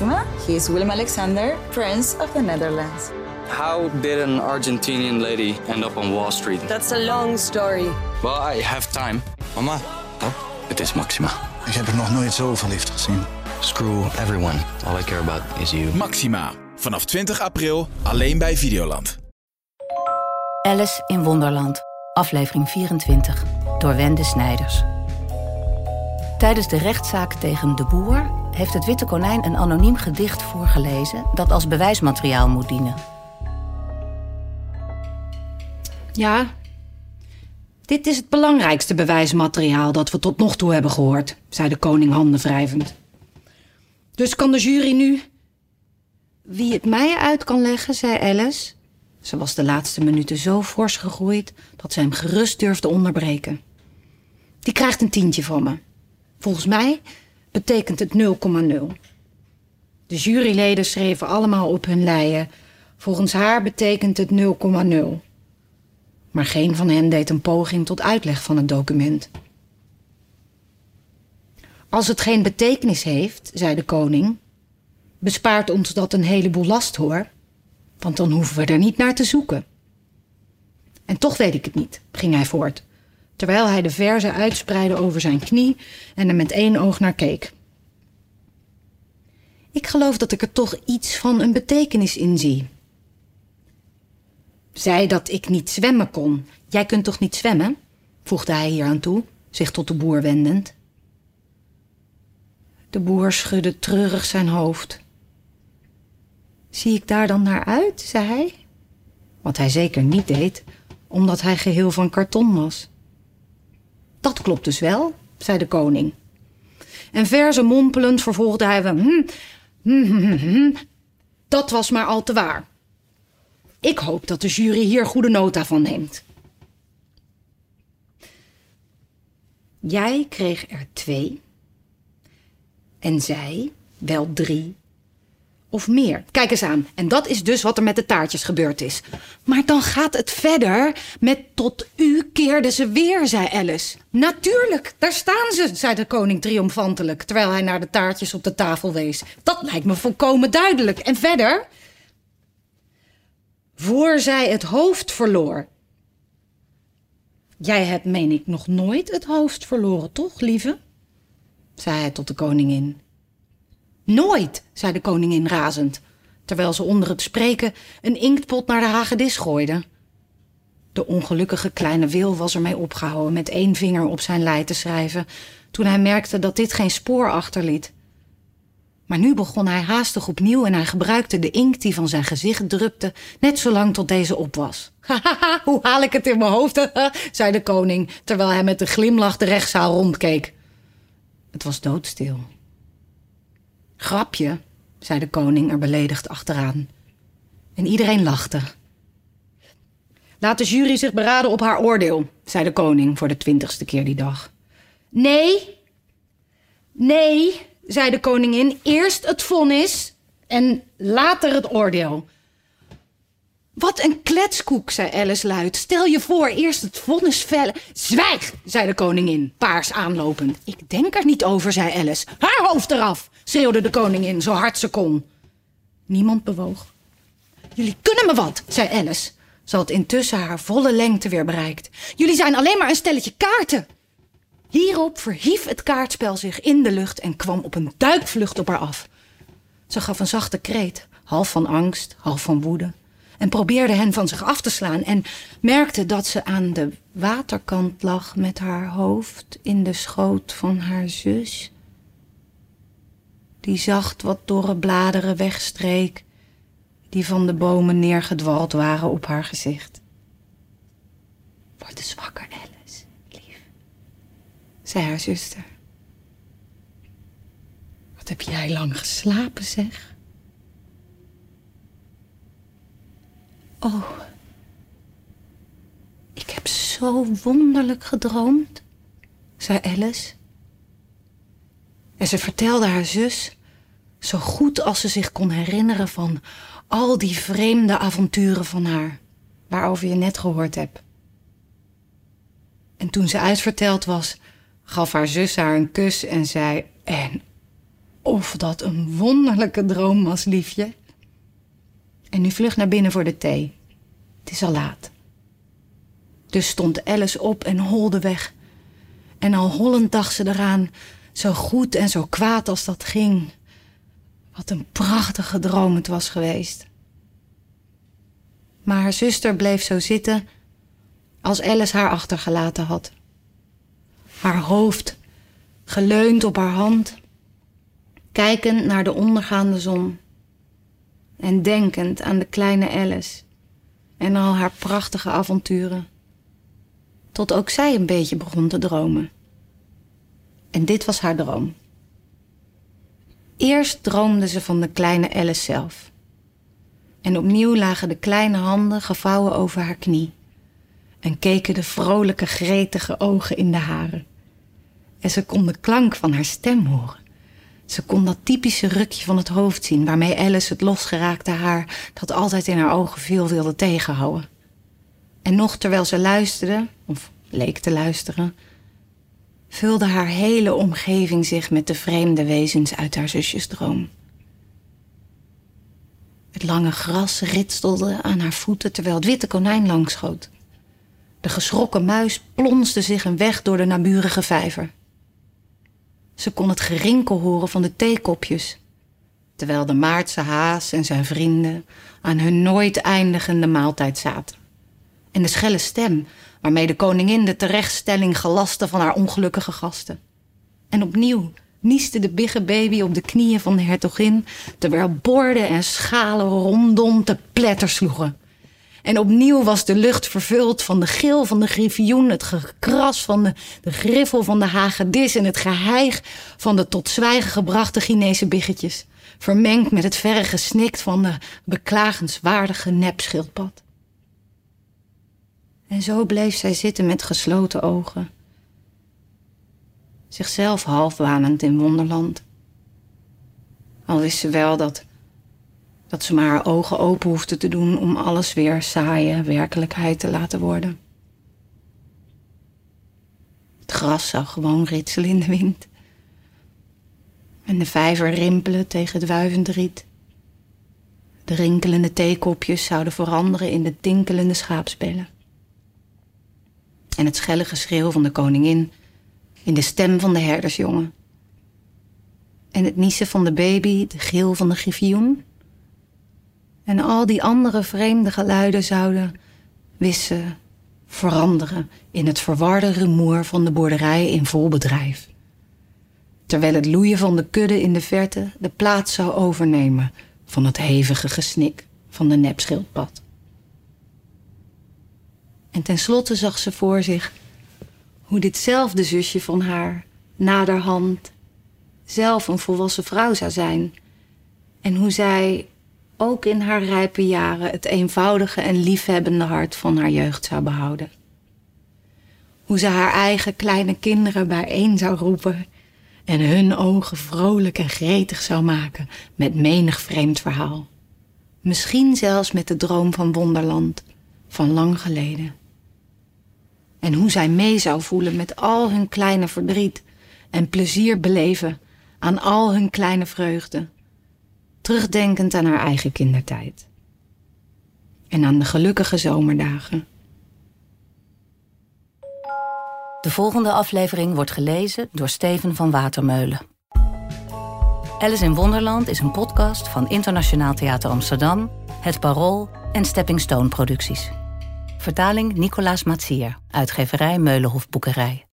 Maxima. He is Willem Alexander, Prince of the Netherlands. How did an Argentinian lady end up on Wall Street? That's a long story. Well, I have time. Mama, Oh, het is Maxima. ik heb er nog nooit zo verliefd gezien. Screw everyone. All I care about is you. Maxima. Vanaf 20 april alleen bij Videoland. Alice in Wonderland, aflevering 24, door Wende Snijders. Tijdens de rechtszaak tegen de boer heeft het Witte Konijn een anoniem gedicht voorgelezen dat als bewijsmateriaal moet dienen. Ja, dit is het belangrijkste bewijsmateriaal dat we tot nog toe hebben gehoord, zei de koning handen wrijvend. Dus kan de jury nu. Wie het mij uit kan leggen, zei Alice. Ze was de laatste minuten zo fors gegroeid dat ze hem gerust durfde onderbreken. Die krijgt een tientje van me. Volgens mij betekent het 0,0. De juryleden schreven allemaal op hun leien. Volgens haar betekent het 0,0. Maar geen van hen deed een poging tot uitleg van het document. Als het geen betekenis heeft, zei de koning, bespaart ons dat een heleboel last hoor, want dan hoeven we er niet naar te zoeken. En toch weet ik het niet, ging hij voort, terwijl hij de verzen uitspreidde over zijn knie en er met één oog naar keek. Ik geloof dat ik er toch iets van een betekenis in zie. Zei dat ik niet zwemmen kon. Jij kunt toch niet zwemmen? voegde hij hier aan toe, zich tot de boer wendend. De boer schudde treurig zijn hoofd. Zie ik daar dan naar uit? zei hij. Wat hij zeker niet deed, omdat hij geheel van karton was. Dat klopt dus wel, zei de koning. En verzen mompelend vervolgde hij van... Hm, hm, hm. Dat was maar al te waar. Ik hoop dat de jury hier goede nota van neemt. Jij kreeg er twee. En zij wel drie. Of meer. Kijk eens aan. En dat is dus wat er met de taartjes gebeurd is. Maar dan gaat het verder met tot u keerde ze weer, zei Alice. Natuurlijk, daar staan ze, zei de koning triomfantelijk... terwijl hij naar de taartjes op de tafel wees. Dat lijkt me volkomen duidelijk. En verder... Voor zij het hoofd verloor. Jij hebt, meen ik, nog nooit het hoofd verloren, toch, lieve? zei hij tot de koningin. Nooit, zei de koningin razend, terwijl ze onder het spreken een inktpot naar de hagedis gooide. De ongelukkige kleine Wil was ermee opgehouden met één vinger op zijn lei te schrijven, toen hij merkte dat dit geen spoor achterliet. Maar nu begon hij haastig opnieuw en hij gebruikte de inkt die van zijn gezicht drupte, net zolang tot deze op was. Hahaha, hoe haal ik het in mijn hoofd? zei de koning, terwijl hij met een glimlach de rechtszaal rondkeek. Het was doodstil. Grapje, zei de koning er beledigd achteraan. En iedereen lachte. Laat de jury zich beraden op haar oordeel, zei de koning voor de twintigste keer die dag. Nee, nee, zei de koningin, eerst het vonnis en later het oordeel. Wat een kletskoek, zei Alice luid. Stel je voor, eerst het vonnis vellen. Zwijg, zei de koningin, paars aanlopend. Ik denk er niet over, zei Alice. Haar hoofd eraf, schreeuwde de koningin zo hard ze kon. Niemand bewoog. Jullie kunnen me wat, zei Alice. Ze had intussen haar volle lengte weer bereikt. Jullie zijn alleen maar een stelletje kaarten. Hierop verhief het kaartspel zich in de lucht en kwam op een duikvlucht op haar af. Ze gaf een zachte kreet, half van angst, half van woede, en probeerde hen van zich af te slaan en merkte dat ze aan de waterkant lag met haar hoofd in de schoot van haar zus, die zacht wat dorre bladeren wegstreek, die van de bomen neergedwald waren op haar gezicht. Word eens wakker, Alice, lief, zei haar zuster. Wat heb jij lang geslapen, zeg? Oh, ik heb zo wonderlijk gedroomd, zei Alice. En ze vertelde haar zus, zo goed als ze zich kon herinneren van al die vreemde avonturen van haar, waarover je net gehoord hebt. En toen ze uitverteld was, gaf haar zus haar een kus en zei: En Of dat een wonderlijke droom was, liefje. En nu vlug naar binnen voor de thee. Het is al laat. Dus stond Alice op en holde weg. En al hollend dacht ze eraan, zo goed en zo kwaad als dat ging. Wat een prachtige droom het was geweest. Maar haar zuster bleef zo zitten als Alice haar achtergelaten had. Haar hoofd geleund op haar hand, kijkend naar de ondergaande zon en denkend aan de kleine Alice en al haar prachtige avonturen. Tot ook zij een beetje begon te dromen. En dit was haar droom. Eerst droomde ze van de kleine Alice zelf. En opnieuw lagen de kleine handen gevouwen over haar knie. En keken de vrolijke, gretige ogen in de haren. En ze kon de klank van haar stem horen. Ze kon dat typische rukje van het hoofd zien waarmee Alice het losgeraakte haar dat altijd in haar ogen veel wilde tegenhouden. En nog terwijl ze luisterde, of leek te luisteren, vulde haar hele omgeving zich met de vreemde wezens uit haar zusjesdroom. Het lange gras ritstelde aan haar voeten terwijl het witte konijn langschoot. De geschrokken muis plonsde zich een weg door de naburige vijver. Ze kon het gerinkel horen van de theekopjes, terwijl de Maartse haas en zijn vrienden aan hun nooit eindigende maaltijd zaten. En de schelle stem waarmee de koningin de terechtstelling gelaste van haar ongelukkige gasten. En opnieuw nieste de bigge baby op de knieën van de hertogin, terwijl borden en schalen rondom te pletter sloegen. En opnieuw was de lucht vervuld van de gil van de griffioen, het gekras van de, de griffel van de hagedis en het geheig van de tot zwijgen gebrachte Chinese biggetjes, vermengd met het verre gesnikt van de beklagenswaardige nepschildpad. En zo bleef zij zitten met gesloten ogen, zichzelf half wanend in wonderland. Al wist ze wel dat dat ze maar haar ogen open hoefde te doen om alles weer saaie werkelijkheid te laten worden. Het gras zou gewoon ritselen in de wind. En de vijver rimpelen tegen het wuivend riet. De rinkelende theekopjes zouden veranderen in de tinkelende schaapsbellen. En het schelle geschreeuw van de koningin in de stem van de herdersjongen. En het niezen van de baby, de gil van de griffioen en al die andere vreemde geluiden zouden wissen, veranderen in het verwarde rumoer van de boerderij in vol bedrijf. Terwijl het loeien van de kudde in de verte de plaats zou overnemen van het hevige gesnik van de nepschildpad. En tenslotte zag ze voor zich hoe ditzelfde zusje van haar naderhand zelf een volwassen vrouw zou zijn en hoe zij ook in haar rijpe jaren het eenvoudige en liefhebbende hart van haar jeugd zou behouden. Hoe ze haar eigen kleine kinderen bijeen zou roepen en hun ogen vrolijk en gretig zou maken met menig vreemd verhaal. Misschien zelfs met de droom van Wonderland van lang geleden. En hoe zij mee zou voelen met al hun kleine verdriet en plezier beleven aan al hun kleine vreugden terugdenkend aan haar eigen kindertijd. En aan de gelukkige zomerdagen. De volgende aflevering wordt gelezen door Steven van Watermeulen. Alice in Wonderland is een podcast van Internationaal Theater Amsterdam, Het Parool en Stepping Stone Producties. Vertaling Nicolaas Matsier, uitgeverij Meulenhof Boekerij.